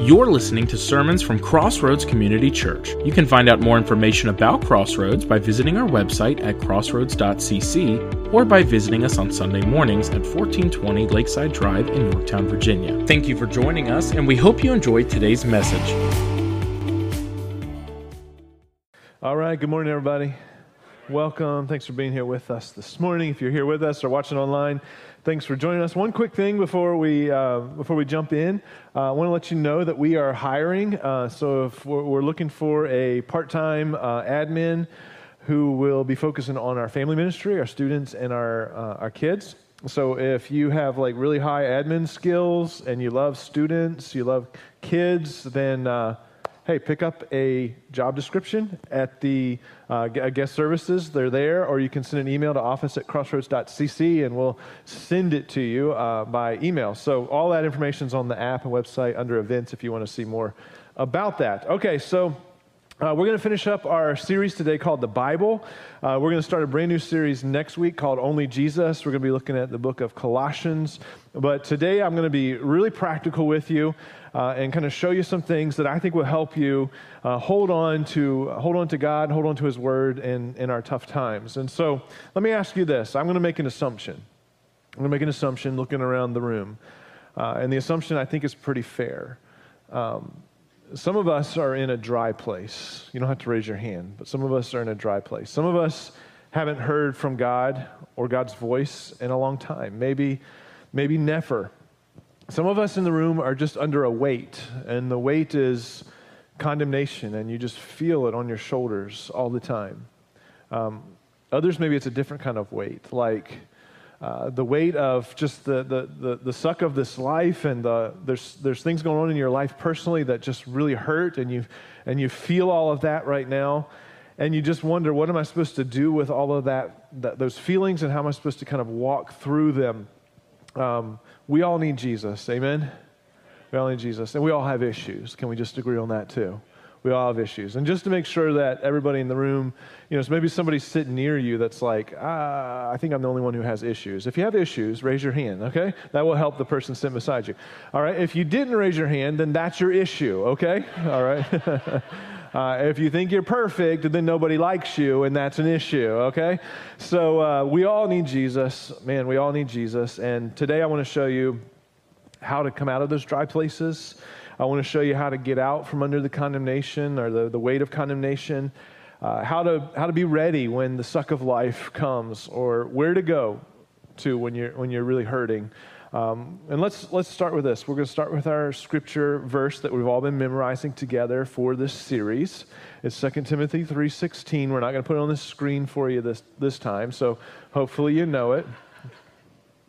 You're listening to sermons from Crossroads Community Church. You can find out more information about Crossroads by visiting our website at crossroads.cc or by visiting us on Sunday mornings at 1420 Lakeside Drive in Yorktown, Virginia. Thank you for joining us, and we hope you enjoyed today's message. All right, good morning, everybody. Welcome. Thanks for being here with us this morning. If you're here with us or watching online, thanks for joining us. One quick thing before we uh, before we jump in, uh, I want to let you know that we are hiring. Uh, so if we're, we're, looking for a part-time uh, admin who will be focusing on our family ministry, our students, and our uh, our kids. So if you have like really high admin skills and you love students, you love kids, then uh, hey, pick up a job description at the uh, guest services. They're there, or you can send an email to office at crossroads.cc and we'll send it to you uh, by email. So all that information is on the app and website under events if you want to see more about that. Okay, so. Uh, we're going to finish up our series today called The Bible. Uh, we're going to start a brand new series next week called Only Jesus. We're going to be looking at the book of Colossians. But today I'm going to be really practical with you uh, and kind of show you some things that I think will help you uh, hold on to hold on to God, hold on to His Word in, in our tough times. And so, let me ask you this: I'm going to make an assumption. I'm going to make an assumption looking around the room, uh, and the assumption I think is pretty fair. Um, some of us are in a dry place. You don't have to raise your hand, but some of us are in a dry place. Some of us haven't heard from God or God's voice in a long time. Maybe, maybe never. Some of us in the room are just under a weight, and the weight is condemnation, and you just feel it on your shoulders all the time. Um, others, maybe it's a different kind of weight, like uh, the weight of just the, the, the, the, suck of this life, and the, there's, there's things going on in your life personally that just really hurt, and you, and you feel all of that right now. And you just wonder, what am I supposed to do with all of that, that those feelings, and how am I supposed to kind of walk through them? Um, we all need Jesus. Amen? We all need Jesus. And we all have issues. Can we just agree on that too? We all have issues. And just to make sure that everybody in the room, you know, so maybe somebody sitting near you that's like, ah, I think I'm the only one who has issues. If you have issues, raise your hand, okay? That will help the person sitting beside you. All right? If you didn't raise your hand, then that's your issue, okay? All right? Uh, if you think you're perfect, then nobody likes you, and that's an issue, okay? So uh, we all need Jesus. Man, we all need Jesus. And today I want to show you how to come out of those dry places. I want to show you how to get out from under the condemnation or the, the weight of condemnation, uh, how, to, how to be ready when the suck of life comes, or where to go to when you're, when you're really hurting. Um, and let's, let's start with this. We're going to start with our scripture verse that we've all been memorizing together for this series. It's 2 Timothy 3.16. We're not going to put it on the screen for you this, this time, so hopefully you know it.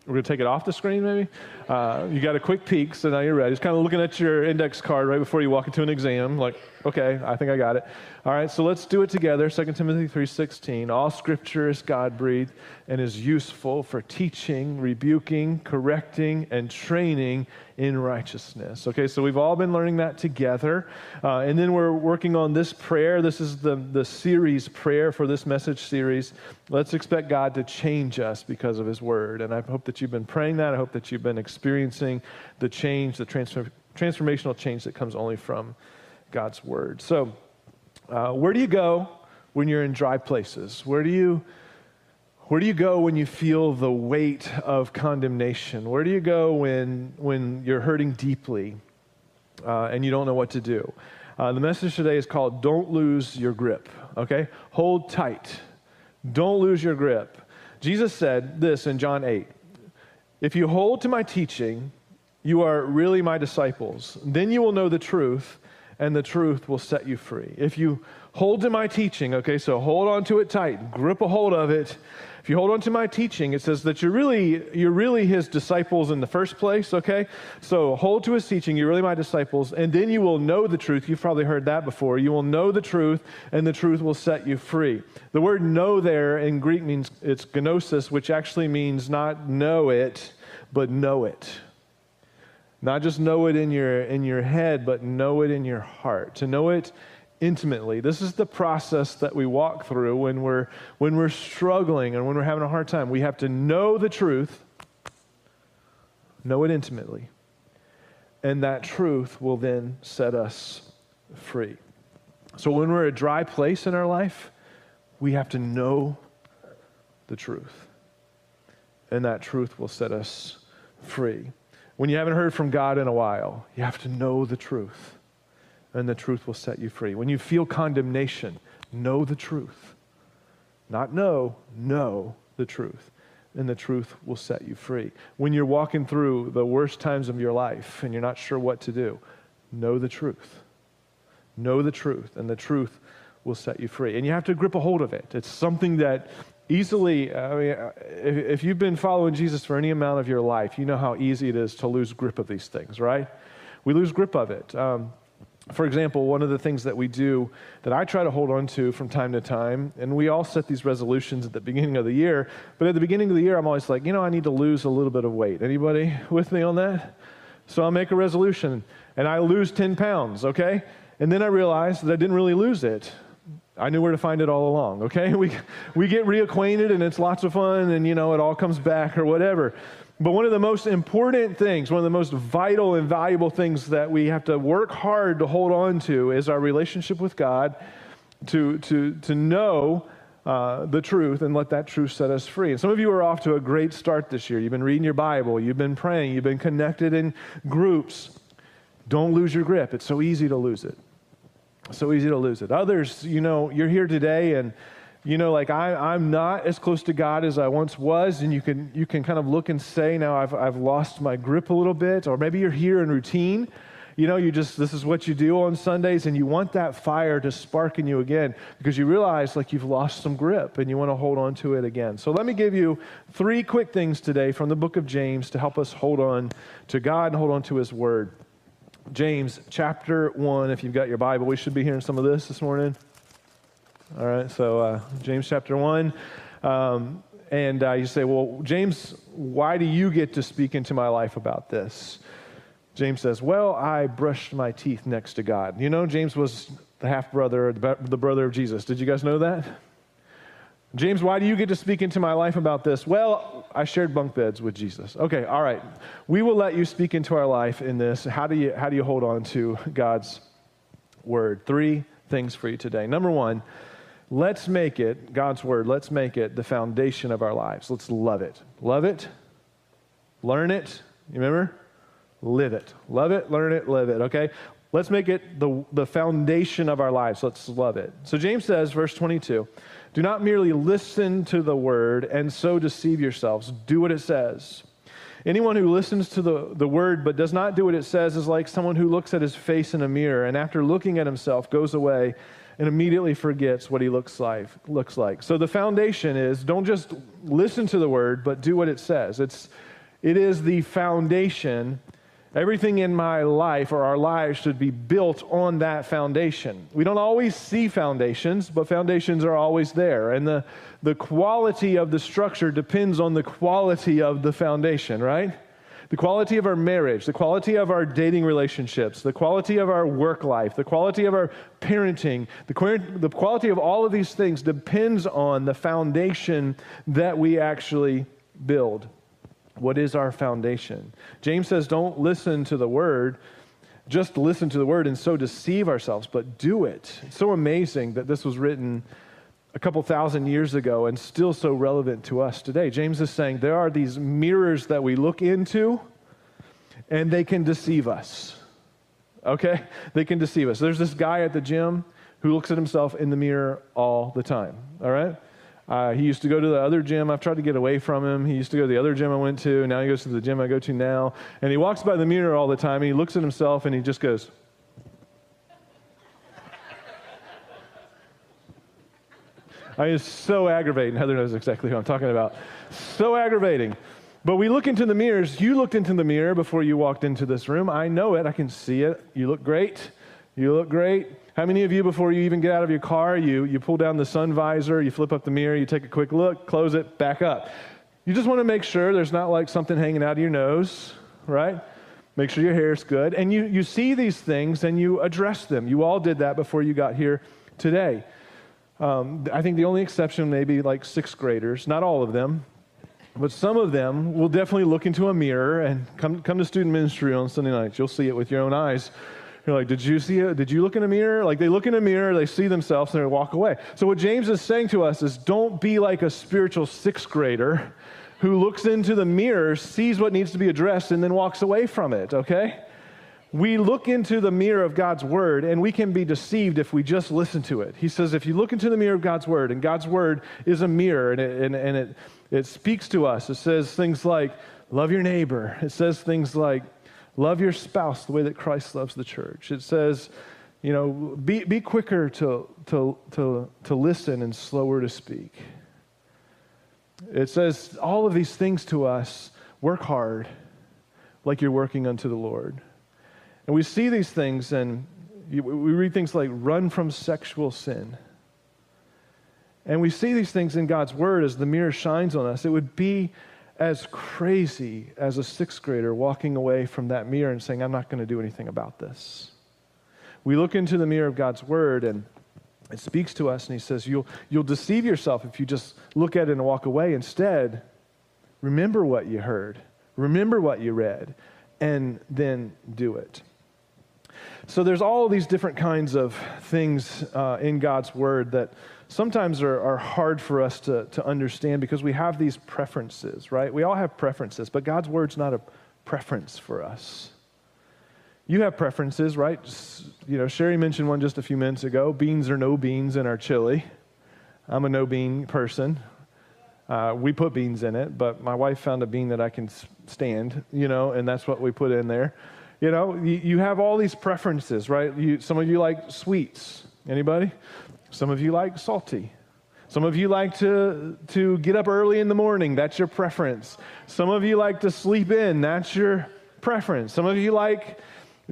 We're going to take it off the screen, maybe? Uh, you got a quick peek, so now you're ready. Just kind of looking at your index card right before you walk into an exam, like, okay, I think I got it. All right, so let's do it together. 2 Timothy 3.16. All scripture is God-breathed and is useful for teaching, rebuking, correcting, and training in righteousness. Okay, so we've all been learning that together. Uh, and then we're working on this prayer. This is the, the series prayer for this message series. Let's expect God to change us because of his word. And I hope that you've been praying that. I hope that you've been experiencing the change, the transfer, transformational change that comes only from God's word. So, uh, where do you go when you're in dry places? Where do you where do you go when you feel the weight of condemnation? Where do you go when, when you're hurting deeply uh, and you don't know what to do? Uh, the message today is called Don't Lose Your Grip, okay? Hold tight. Don't lose your grip. Jesus said this in John 8 If you hold to my teaching, you are really my disciples. Then you will know the truth, and the truth will set you free. If you hold to my teaching, okay, so hold on to it tight, grip a hold of it, if you hold on to my teaching, it says that you're really, you're really his disciples in the first place, okay? So hold to his teaching, you're really my disciples, and then you will know the truth. You've probably heard that before. You will know the truth, and the truth will set you free. The word know there in Greek means it's gnosis, which actually means not know it, but know it. Not just know it in your, in your head, but know it in your heart. To know it intimately. This is the process that we walk through when we're, when we're struggling and when we're having a hard time. We have to know the truth, know it intimately, and that truth will then set us free. So when we're a dry place in our life, we have to know the truth. And that truth will set us free. When you haven't heard from God in a while, you have to know the truth. And the truth will set you free. When you feel condemnation, know the truth. Not know, know the truth. And the truth will set you free. When you're walking through the worst times of your life and you're not sure what to do, know the truth. Know the truth, and the truth will set you free. And you have to grip a hold of it. It's something that easily, I mean, if, you've been following Jesus for any amount of your life, you know how easy it is to lose grip of these things, right? We lose grip of it. Um, for example, one of the things that we do that I try to hold on to from time to time, and we all set these resolutions at the beginning of the year, but at the beginning of the year, I'm always like, you know, I need to lose a little bit of weight. Anybody with me on that? So I'll make a resolution, and I lose 10 pounds, okay? And then I realized that I didn't really lose it. I knew where to find it all along, okay? We, we get reacquainted and it's lots of fun and, you know, it all comes back or whatever. But one of the most important things, one of the most vital and valuable things that we have to work hard to hold on to is our relationship with God, to, to, to know uh, the truth and let that truth set us free. And some of you are off to a great start this year. You've been reading your Bible, you've been praying, you've been connected in groups. Don't lose your grip. It's so easy to lose it so easy to lose it. Others, you know, you're here today and you know, like I, I'm not as close to God as I once was, and you can you can kind of look and say, now I've I've lost my grip a little bit, or maybe you're here in routine. You know, you just this is what you do on Sundays, and you want that fire to spark in you again because you realize like you've lost some grip and you want to hold on to it again. So let me give you three quick things today from the book of James to help us hold on to God and hold on to His Word. James chapter 1. If you've got your Bible, we should be hearing some of this this morning. All right, so uh, James chapter 1. Um, and uh, you say, well, James, why do you get to speak into my life about this? James says, well, I brushed my teeth next to God. You know, James was the half brother, the brother of Jesus. Did you guys know that? James, why do you get to speak into my life about this? Well, I shared bunk beds with Jesus. Okay, all right. We will let you speak into our life in this. How do you, how do you hold on to God's word? Three things for you today. Number one, let's make it, God's word, let's make it the foundation of our lives. Let's love it. Love it, learn it. You remember? Live it. Love it, learn it, live it, okay? Let's make it the, the foundation of our lives. Let's love it. So James says, verse 22, do not merely listen to the word and so deceive yourselves. Do what it says. Anyone who listens to the, the word but does not do what it says is like someone who looks at his face in a mirror and after looking at himself goes away and immediately forgets what he looks like, looks like. So the foundation is don't just listen to the word, but do what it says. It's, it is the foundation Everything in my life or our lives should be built on that foundation. We don't always see foundations, but foundations are always there. And the, the quality of the structure depends on the quality of the foundation, right? The quality of our marriage, the quality of our dating relationships, the quality of our work life, the quality of our parenting, the, the quality of all of these things depends on the foundation that we actually build. What is our foundation? James says, don't listen to the word, just listen to the word and so deceive ourselves, but do it. It's so amazing that this was written a couple thousand years ago and still so relevant to us today. James is saying there are these mirrors that we look into and they can deceive us. Okay? They can deceive us. There's this guy at the gym who looks at himself in the mirror all the time. All right? Uh, he used to go to the other gym. I've tried to get away from him. He used to go to the other gym I went to. Now he goes to the gym I go to now. And he walks by the mirror all the time. And he looks at himself and he just goes, I mean, it's so aggravating. Heather knows exactly who I'm talking about. So aggravating. But we look into the mirrors. You looked into the mirror before you walked into this room. I know it. I can see it. You look great. You look great. How many of you, before you even get out of your car, you, you pull down the sun visor, you flip up the mirror, you take a quick look, close it, back up? You just want to make sure there's not like something hanging out of your nose, right? Make sure your hair is good. And you, you see these things and you address them. You all did that before you got here today. Um, I think the only exception may be like sixth graders, not all of them, But some of them will definitely look into a mirror and come, come to student ministry on Sunday nights. You'll see it with your own eyes. You're like, did you see it? Did you look in a mirror? Like they look in a mirror, they see themselves, and they walk away. So what James is saying to us is don't be like a spiritual sixth grader who looks into the mirror, sees what needs to be addressed, and then walks away from it, okay? We look into the mirror of God's word and we can be deceived if we just listen to it. He says, if you look into the mirror of God's word, and God's word is a mirror and it, and, and it, it speaks to us, it says things like, love your neighbor. It says things like, love your spouse the way that Christ loves the church. It says, you know, be, be quicker to, to, to, to listen and slower to speak. It says all of these things to us work hard like you're working unto the Lord. And we see these things and we read things like run from sexual sin. And we see these things in God's word as the mirror shines on us. It would be as crazy as a sixth grader walking away from that mirror and saying, I'm not going to do anything about this. We look into the mirror of God's word and it speaks to us and he says, You'll, you'll deceive yourself if you just look at it and walk away. Instead, remember what you heard, remember what you read, and then do it. So there's all these different kinds of things uh, in God's word that sometimes are, are hard for us to, to understand because we have these preferences, right? We all have preferences, but God's word's not a preference for us. You have preferences, right? You know, Sherry mentioned one just a few minutes ago beans or no beans in our chili. I'm a no bean person. Uh, we put beans in it, but my wife found a bean that I can stand, you know, and that's what we put in there. You know, you, you have all these preferences, right? You, some of you like sweets. Anybody? Some of you like salty. Some of you like to, to get up early in the morning. That's your preference. Some of you like to sleep in. That's your preference. Some of you like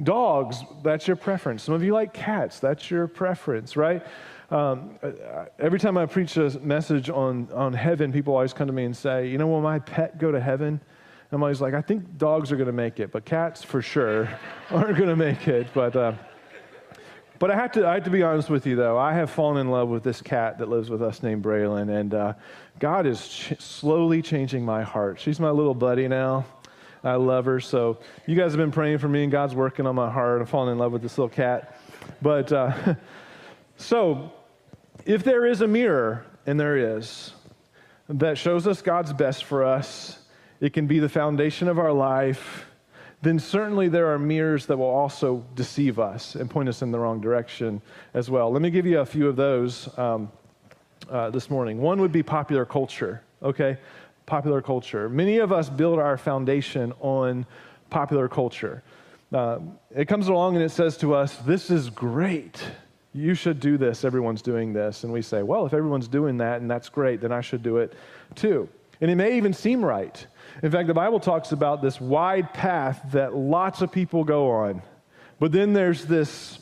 dogs. That's your preference. Some of you like cats. That's your preference, right? Um, every time I preach a message on, on heaven, people always come to me and say, You know, will my pet go to heaven? I'm always like, I think dogs are going to make it, but cats for sure aren't going to make it. But, uh, but I have, to, I have to be honest with you, though. I have fallen in love with this cat that lives with us named Braylon, and uh, God is ch- slowly changing my heart. She's my little buddy now. I love her. So you guys have been praying for me, and God's working on my heart. I'm falling in love with this little cat. But uh, so if there is a mirror, and there is, that shows us God's best for us, it can be the foundation of our life, then certainly there are mirrors that will also deceive us and point us in the wrong direction as well. Let me give you a few of those um, uh, this morning. One would be popular culture, okay? Popular culture. Many of us build our foundation on popular culture. Uh, it comes along and it says to us, This is great. You should do this. Everyone's doing this. And we say, Well, if everyone's doing that and that's great, then I should do it too. And it may even seem right. In fact, the Bible talks about this wide path that lots of people go on. But then there's this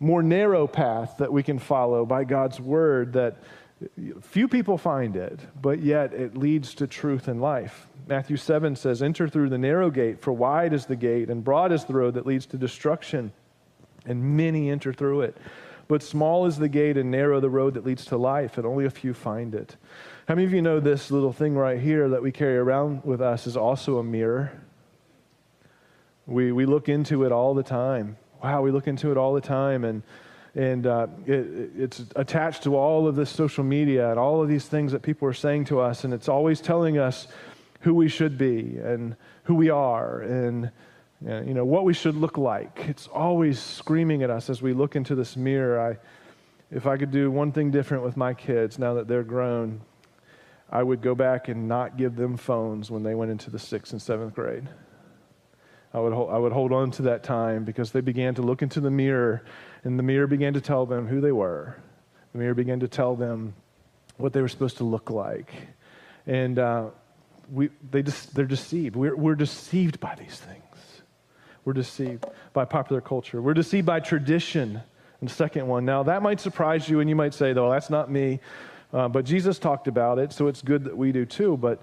more narrow path that we can follow by God's word that few people find it, but yet it leads to truth and life. Matthew 7 says, Enter through the narrow gate, for wide is the gate, and broad is the road that leads to destruction, and many enter through it. But small is the gate, and narrow the road that leads to life, and only a few find it. How many of you know this little thing right here that we carry around with us is also a mirror? We, we look into it all the time. Wow, we look into it all the time. And, and uh, it, it's attached to all of this social media and all of these things that people are saying to us. And it's always telling us who we should be and who we are and you know what we should look like. It's always screaming at us as we look into this mirror. I, if I could do one thing different with my kids now that they're grown, I would go back and not give them phones when they went into the sixth and seventh grade. I would, hold, I would hold on to that time because they began to look into the mirror, and the mirror began to tell them who they were. The mirror began to tell them what they were supposed to look like. And uh, we, they just, they're deceived. We're, we're deceived by these things. We're deceived by popular culture. We're deceived by tradition. And the second one. Now, that might surprise you, and you might say, though, that's not me. Uh, but Jesus talked about it, so it's good that we do too. But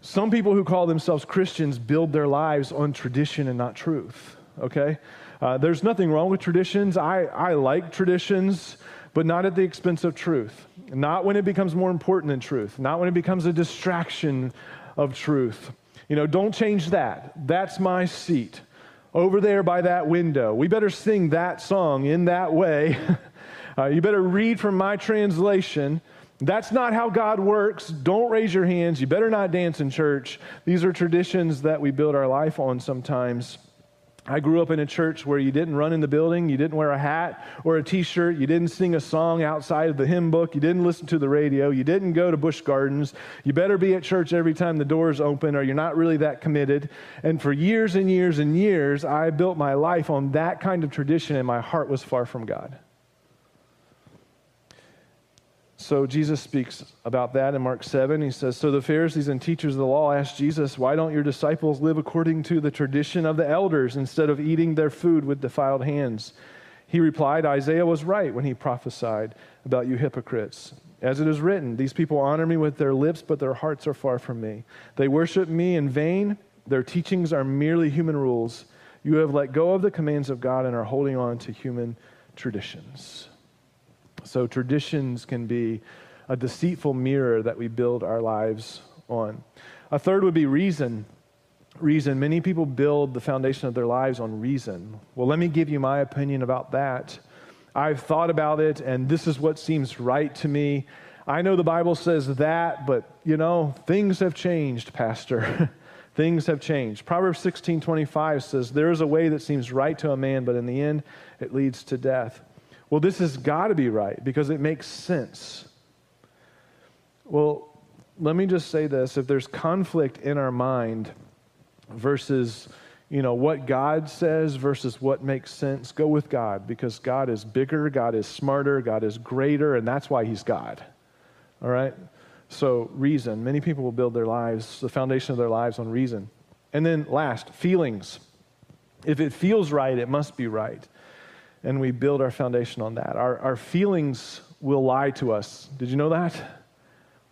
some people who call themselves Christians build their lives on tradition and not truth, okay? Uh, there's nothing wrong with traditions. I, I like traditions, but not at the expense of truth. Not when it becomes more important than truth. Not when it becomes a distraction of truth. You know, don't change that. That's my seat over there by that window. We better sing that song in that way. uh, you better read from my translation. That's not how God works. Don't raise your hands. You better not dance in church. These are traditions that we build our life on sometimes. I grew up in a church where you didn't run in the building, you didn't wear a hat or a t shirt, you didn't sing a song outside of the hymn book, you didn't listen to the radio, you didn't go to Busch Gardens. You better be at church every time the doors open, or you're not really that committed. And for years and years and years, I built my life on that kind of tradition, and my heart was far from God. So Jesus speaks about that in Mark 7. He says, So the Pharisees and teachers of the law asked Jesus, Why don't your disciples live according to the tradition of the elders instead of eating their food with defiled hands? He replied, Isaiah was right when he prophesied about you hypocrites. As it is written, These people honor me with their lips, but their hearts are far from me. They worship me in vain. Their teachings are merely human rules. You have let go of the commands of God and are holding on to human traditions. So, traditions can be a deceitful mirror that we build our lives on. A third would be reason. Reason. Many people build the foundation of their lives on reason. Well, let me give you my opinion about that. I've thought about it, and this is what seems right to me. I know the Bible says that, but you know, things have changed, Pastor. things have changed. Proverbs 16 25 says, There is a way that seems right to a man, but in the end, it leads to death. Well, this has got to be right because it makes sense. Well, let me just say this. If there's conflict in our mind versus you know what god says versus what makes sense go with god because god is bigger god is smarter god is greater and that's why he's god. All right? So reason. Many people will build their lives the foundation of their lives on reason. And then last feelings. If it feels right it must be right and we build our foundation on that. Our, our feelings will lie to us. Did you know that?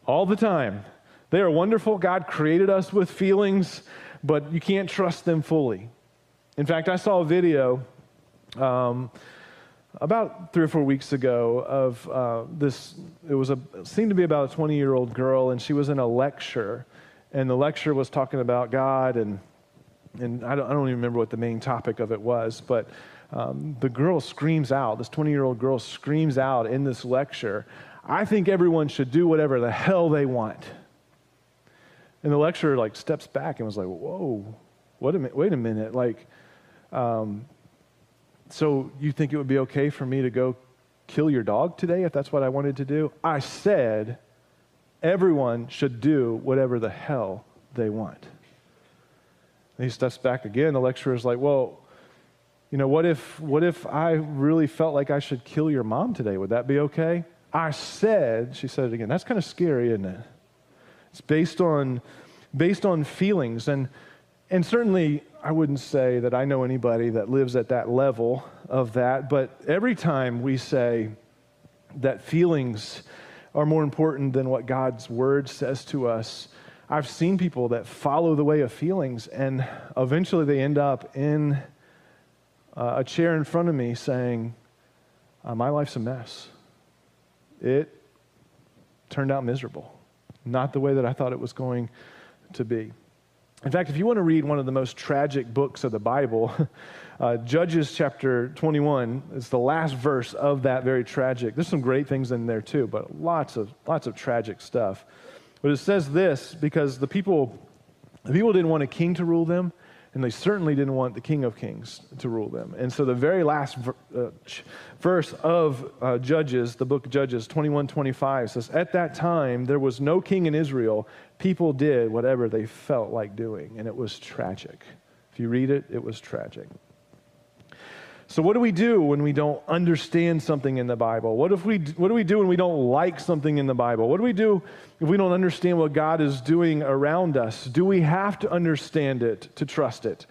All the time. They are wonderful. God created us with feelings, but you can't trust them fully. In fact, I saw a video um, about three or four weeks ago of uh, this. It was a seemed to be about a 20 year old girl, and she was in a lecture, and the lecture was talking about God, and and I don't, I don't even remember what the main topic of it was, but um, the girl screams out, this 20 year old girl screams out in this lecture, I think everyone should do whatever the hell they want. And the lecturer like steps back and was like, whoa, what a wait a minute. Like, um, so you think it would be okay for me to go kill your dog today if that's what I wanted to do? I said everyone should do whatever the hell they want. And he steps back again. The lecturer is like, well, you know, what if, what if I really felt like I should kill your mom today? Would that be okay? I said, she said it again, that's kind of scary, isn't it? It's based on, based on feelings. And, and certainly, I wouldn't say that I know anybody that lives at that level of that, but every time we say that feelings are more important than what God's word says to us, I've seen people that follow the way of feelings and eventually they end up in uh, a chair in front of me saying, uh, My life's a mess. It turned out miserable, not the way that I thought it was going to be. In fact, if you want to read one of the most tragic books of the Bible, uh, Judges chapter 21 is the last verse of that very tragic. There's some great things in there too, but lots of lots of tragic stuff. But it says this because the people, the people didn't want a king to rule them, and they certainly didn't want the King of Kings to rule them. And so the very last uh, verse of uh, Judges, the book of Judges 21 25 says, At that time there was no king in Israel. People did whatever they felt like doing, and it was tragic. If you read it, it was tragic. So, what do we do when we don't understand something in the Bible? What, if we, what do we do when we don't like something in the Bible? What do we do if we don't understand what God is doing around us? Do we have to understand it to trust it?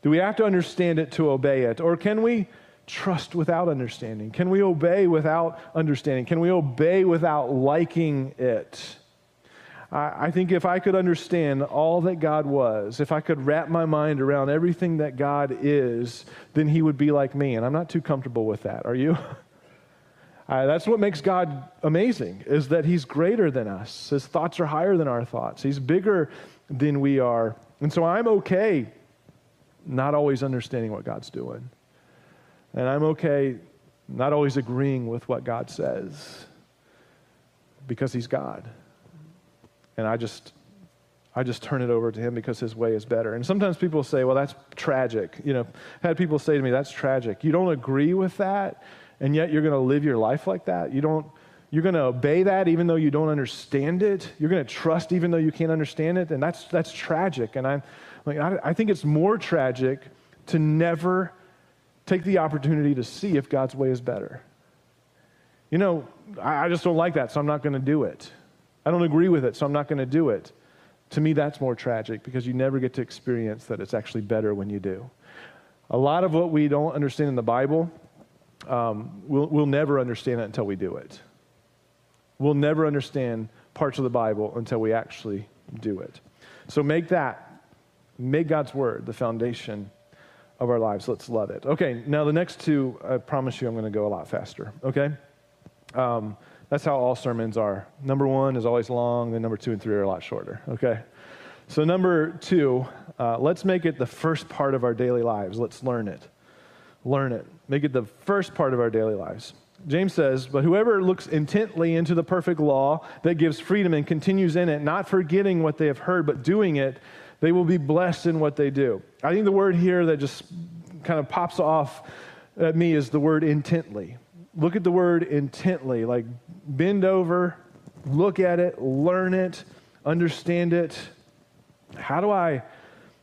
Do we have to understand it to obey it? Or can we trust without understanding? Can we obey without understanding? Can we obey without liking it? I, think if I could understand all that God was, if I could wrap my mind around everything that God is, then He would be like me. And I'm not too comfortable with that. Are you? Uh, that's what makes God amazing, is that He's greater than us. His thoughts are higher than our thoughts. He's bigger than we are. And so I'm okay not always understanding what God's doing. And I'm okay not always agreeing with what God says because He's God. And I just I just turn it over to him because his way is better. And sometimes people say, well, that's tragic. You know, I had people say to me, that's tragic. You don't agree with that, and yet you're going to live your life like that. You don't, you're going to obey that even though you don't understand it. You're going to trust even though you can't understand it. And that's, that's tragic. And I'm, like, I, I think it's more tragic to never take the opportunity to see if God's way is better. You know, I, I just don't like that, so I'm not going to do it. I don't agree with it, so I'm not going to do it. To me, that's more tragic because you never get to experience that it's actually better when you do. A lot of what we don't understand in the Bible, um, we'll, we'll never understand it until we do it. We'll never understand parts of the Bible until we actually do it. So make that, make God's Word the foundation of our lives. Let's love it. Okay, now the next two, I promise you I'm going to go a lot faster, okay? Um, that's how all sermons are. Number one is always long, then number two and three are a lot shorter, okay? So, number two, uh, let's make it the first part of our daily lives. Let's learn it. Learn it. Make it the first part of our daily lives. James says, But whoever looks intently into the perfect law that gives freedom and continues in it, not forgetting what they have heard, but doing it, they will be blessed in what they do. I think the word here that just kind of pops off at me is the word intently. Look at the word intently, like bend over, look at it, learn it, understand it. How do I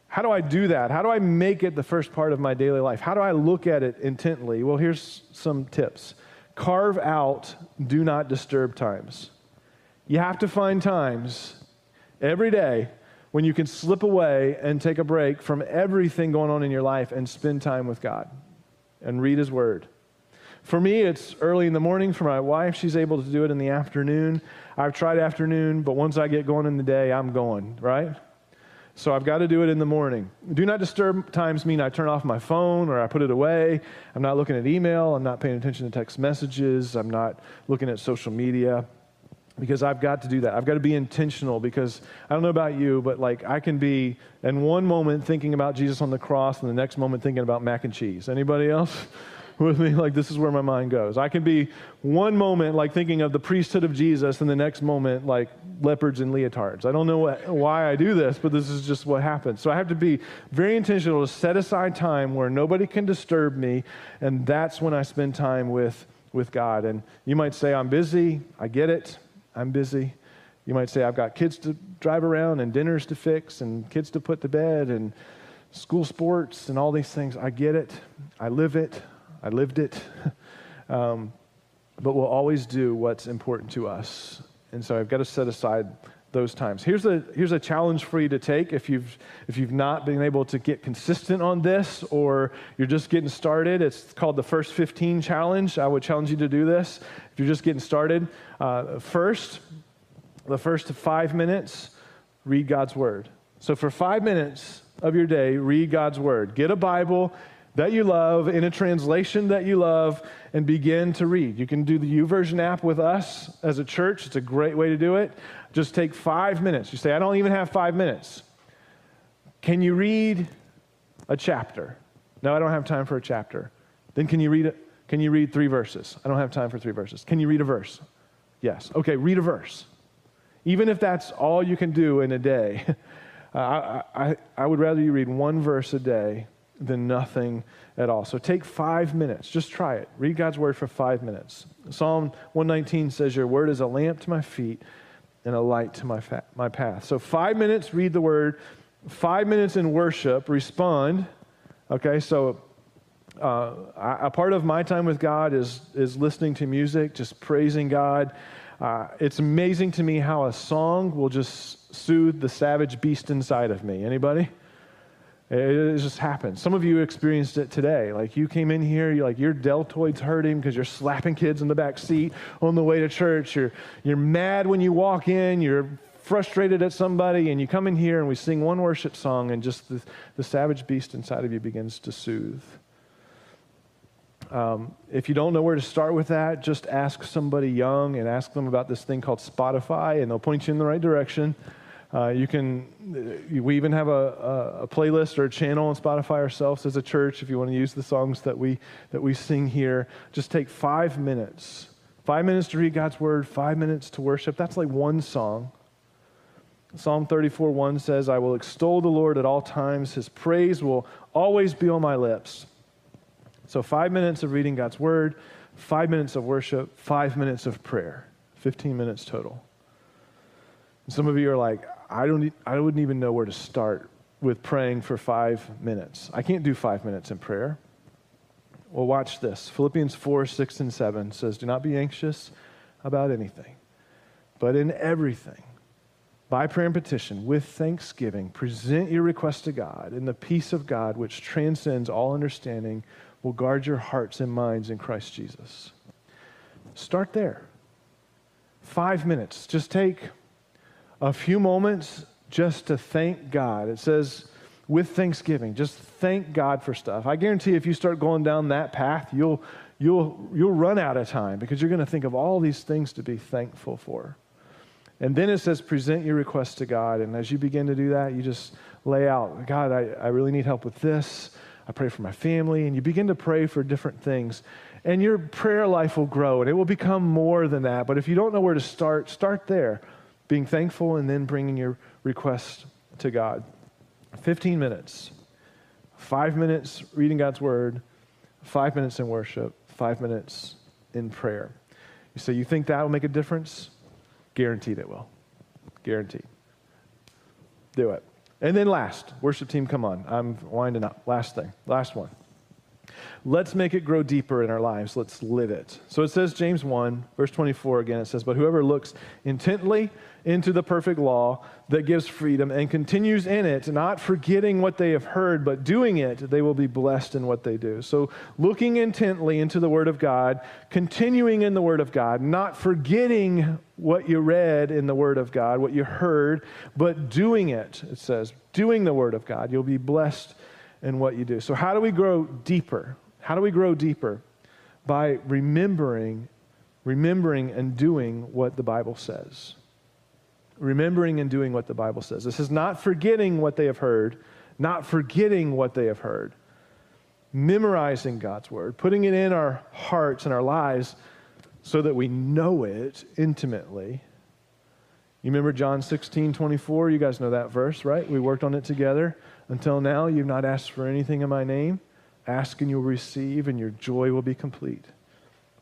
how do I do that? How do I make it the first part of my daily life? How do I look at it intently? Well, here's some tips. Carve out do not disturb times. You have to find times every day when you can slip away and take a break from everything going on in your life and spend time with God and read His Word for me, it's early in the morning. For my wife, she's able to do it in the afternoon. I've tried afternoon, but once I get going in the day, I'm going, right? So I've got to do it in the morning. Do not disturb times mean I turn off my phone or I put it away. I'm not looking at email. I'm not paying attention to text messages. I'm not looking at social media because I've got to do that. I've got to be intentional because I don't know about you, but like I can be in one moment thinking about Jesus on the cross and the next moment thinking about mac and cheese. Anybody else? With me like this is where my mind goes. I can be one moment like thinking of the priesthood of jesus and the next moment like leopards and leotards. I don't know what, why i do this but this is just what happens. So i have to be very intentional to set aside time where nobody can disturb me and that's when i spend time with with god. And you might say i'm busy. I get it. I'm busy. You might say i've got kids to drive around and dinners to fix and kids to put to bed and school sports and all these things. I get it. I live it I lived it. um, but we'll always do what's important to us. And so I've got to set aside those times. Here's a, here's a challenge for you to take if you've, if you've not been able to get consistent on this or you're just getting started. It's called the First 15 Challenge. I would challenge you to do this if you're just getting started. Uh, first, the first five minutes, read God's Word. So for five minutes of your day, read God's Word. Get a Bible that you love in a translation that you love and begin to read. You can do the YouVersion app with us as a church. It's a great way to do it. Just take five minutes. You say, I don't even have five minutes. Can you read a chapter? No, I don't have time for a chapter. Then can you read it? Can you read three verses? I don't have time for three verses. Can you read a verse? Yes. Okay, read a verse. Even if that's all you can do in a day, I, I, I would rather you read one verse a day than nothing at all. So take five minutes. Just try it. Read God's word for five minutes. Psalm 119 says, Your word is a lamp to my feet and a light to my, fa- my path. So five minutes, read the word. Five minutes in worship, respond. Okay, so uh, a part of my time with God is, is listening to music, just praising God. Uh, it's amazing to me how a song will just soothe the savage beast inside of me. Anybody? It just happens. Some of you experienced it today. Like you came in here, you like your deltoids hurting because you're slapping kids in the back seat on the way to church. You're you're mad when you walk in. You're frustrated at somebody, and you come in here and we sing one worship song, and just the, the savage beast inside of you begins to soothe. Um, if you don't know where to start with that, just ask somebody young and ask them about this thing called Spotify, and they'll point you in the right direction. Uh, you can, uh, we even have a, a, playlist or a channel on Spotify ourselves as a church if you want to use the songs that we, that we sing here. Just take five minutes. Five minutes to read God's word, five minutes to worship. That's like one song. Psalm 34 1 says, I will extol the Lord at all times. His praise will always be on my lips. So, five minutes of reading God's word, five minutes of worship, five minutes of prayer, 15 minutes total. And some of you are like, I, don't, I wouldn't even know where to start with praying for five minutes. I can't do five minutes in prayer. Well, watch this. Philippians 4 6 and 7 says, Do not be anxious about anything, but in everything, by prayer and petition, with thanksgiving, present your request to God, and the peace of God, which transcends all understanding, will guard your hearts and minds in Christ Jesus. Start there. Five minutes. Just take a few moments just to thank God. It says, with thanksgiving, just thank God for stuff. I guarantee if you start going down that path, you'll, you'll, you'll run out of time because you're going to think of all these things to be thankful for. And then it says, present your request to God. And as you begin to do that, you just lay out, God, I, I really need help with this. I pray for my family. And you begin to pray for different things. And your prayer life will grow and it will become more than that. But if you don't know where to start, start there being thankful and then bringing your request to God. 15 minutes, five minutes reading God's word, five minutes in worship, five minutes in prayer. You say, You think that will make a difference? Guaranteed it will. Guaranteed. Do it. And then last, worship team, come on. I'm winding up. Last thing, last one. Let's make it grow deeper in our lives. Let's live it. So it says, James 1, verse 24 again, it says, But whoever looks intently into the perfect law that gives freedom and continues in it, not forgetting what they have heard, but doing it, they will be blessed in what they do. So, looking intently into the Word of God, continuing in the Word of God, not forgetting what you read in the Word of God, what you heard, but doing it, it says, doing the Word of God, you'll be blessed in what you do. So, how do we grow deeper? How do we grow deeper? By remembering, remembering and doing what the Bible says remembering and doing what the Bible says. This is not forgetting what they have heard, not forgetting what they have heard, memorizing God's word, putting it in our hearts and our lives so that we know it intimately. You remember John 16, 24? You guys know that verse, right? We worked on it together. Until now, you've not asked for anything in my name. Ask and you'll receive, and your joy will be complete.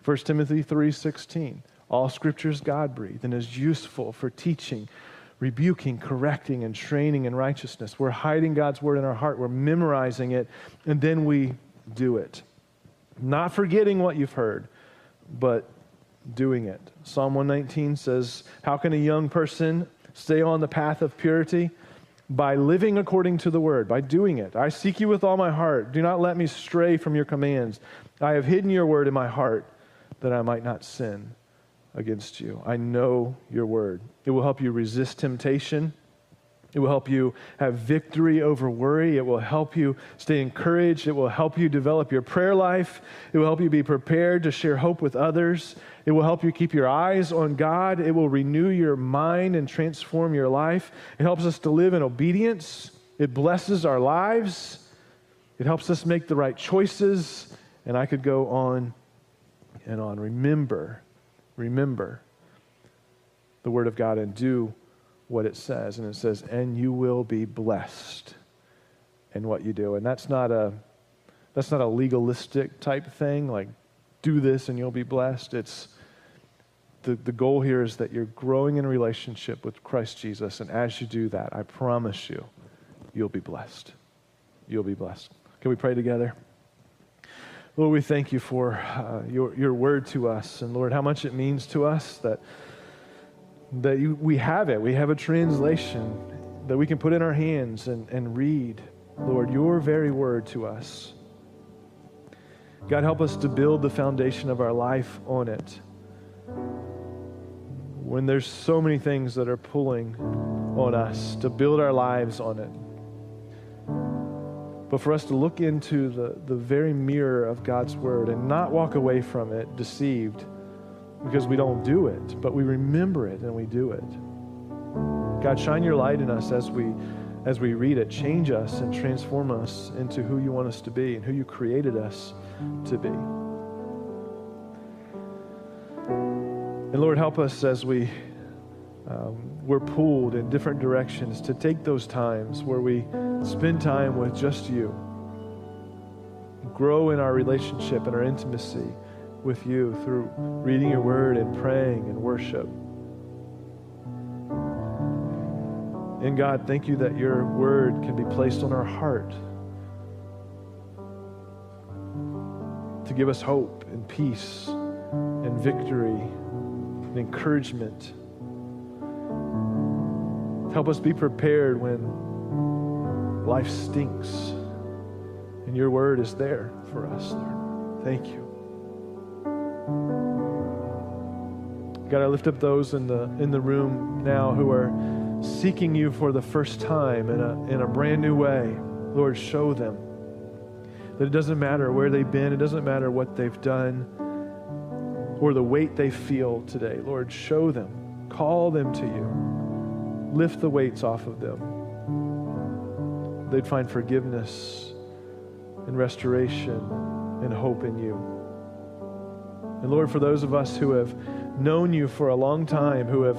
1 Timothy 3:16. All scripture is God breathed and is useful for teaching, rebuking, correcting, and training in righteousness. We're hiding God's word in our heart, we're memorizing it, and then we do it. Not forgetting what you've heard, but doing it. Psalm 119 says, How can a young person stay on the path of purity? By living according to the word, by doing it. I seek you with all my heart. Do not let me stray from your commands. I have hidden your word in my heart that I might not sin against you. I know your word. It will help you resist temptation. It will help you have victory over worry. It will help you stay encouraged. It will help you develop your prayer life. It will help you be prepared to share hope with others. It will help you keep your eyes on God. It will renew your mind and transform your life. It helps us to live in obedience. It blesses our lives. It helps us make the right choices. And I could go on and on. Remember, remember the Word of God and do what it says. And it says, and you will be blessed in what you do. And that's not a that's not a legalistic type thing, like do this and you'll be blessed. It's the, the goal here is that you're growing in relationship with Christ Jesus. And as you do that, I promise you, you'll be blessed. You'll be blessed. Can we pray together? Lord, we thank you for uh, your, your word to us. And Lord, how much it means to us that, that you, we have it. We have a translation that we can put in our hands and, and read, Lord, your very word to us. God, help us to build the foundation of our life on it. When there's so many things that are pulling on us to build our lives on it. but for us to look into the, the very mirror of God's word and not walk away from it deceived because we don't do it, but we remember it and we do it. God, shine your light in us as we as we read it. Change us and transform us into who you want us to be and who you created us to be. And Lord, help us as we um, we're pulled in different directions to take those times where we spend time with just you, grow in our relationship and our intimacy with you through reading your word and praying and worship. And God, thank you that your word can be placed on our heart to give us hope and peace and victory and encouragement. Help us be prepared when life stinks and your word is there for us, Lord. Thank you. God, I lift up those in the in the room now who are seeking you for the first time in a, in a brand new way, Lord, show them that it doesn't matter where they've been, it doesn't matter what they've done or the weight they feel today. Lord, show them, call them to you, lift the weights off of them. They'd find forgiveness and restoration and hope in you. And Lord, for those of us who have known you for a long time, who have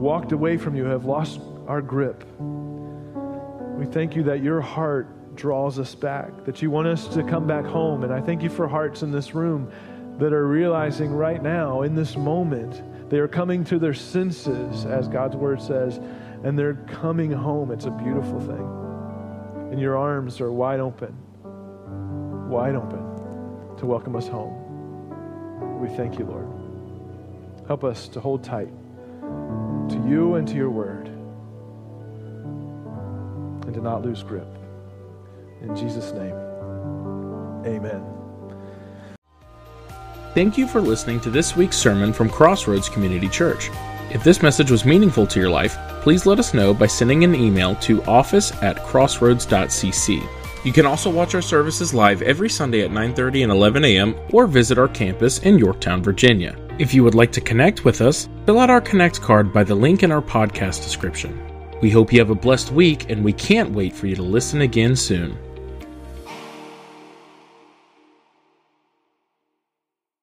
walked away from you, have lost our grip. We thank you that your heart draws us back, that you want us to come back home. And I thank you for hearts in this room that are realizing right now, in this moment, they are coming to their senses, as God's word says, and they're coming home. It's a beautiful thing. And your arms are wide open, wide open to welcome us home. We thank you, Lord. Help us to hold tight to you and to your word and to not lose grip. In Jesus' name, amen. Thank you for listening to this week's sermon from Crossroads Community Church. If this message was meaningful to your life, please let us know by sending an email to office at crossroads.cc. You can also watch our services live every Sunday at 9:30 and 11 a.m. or visit our campus in Yorktown, Virginia. If you would like to connect with us, fill out our connect card by the link in our podcast description. We hope you have a blessed week and we can't wait for you to listen again soon.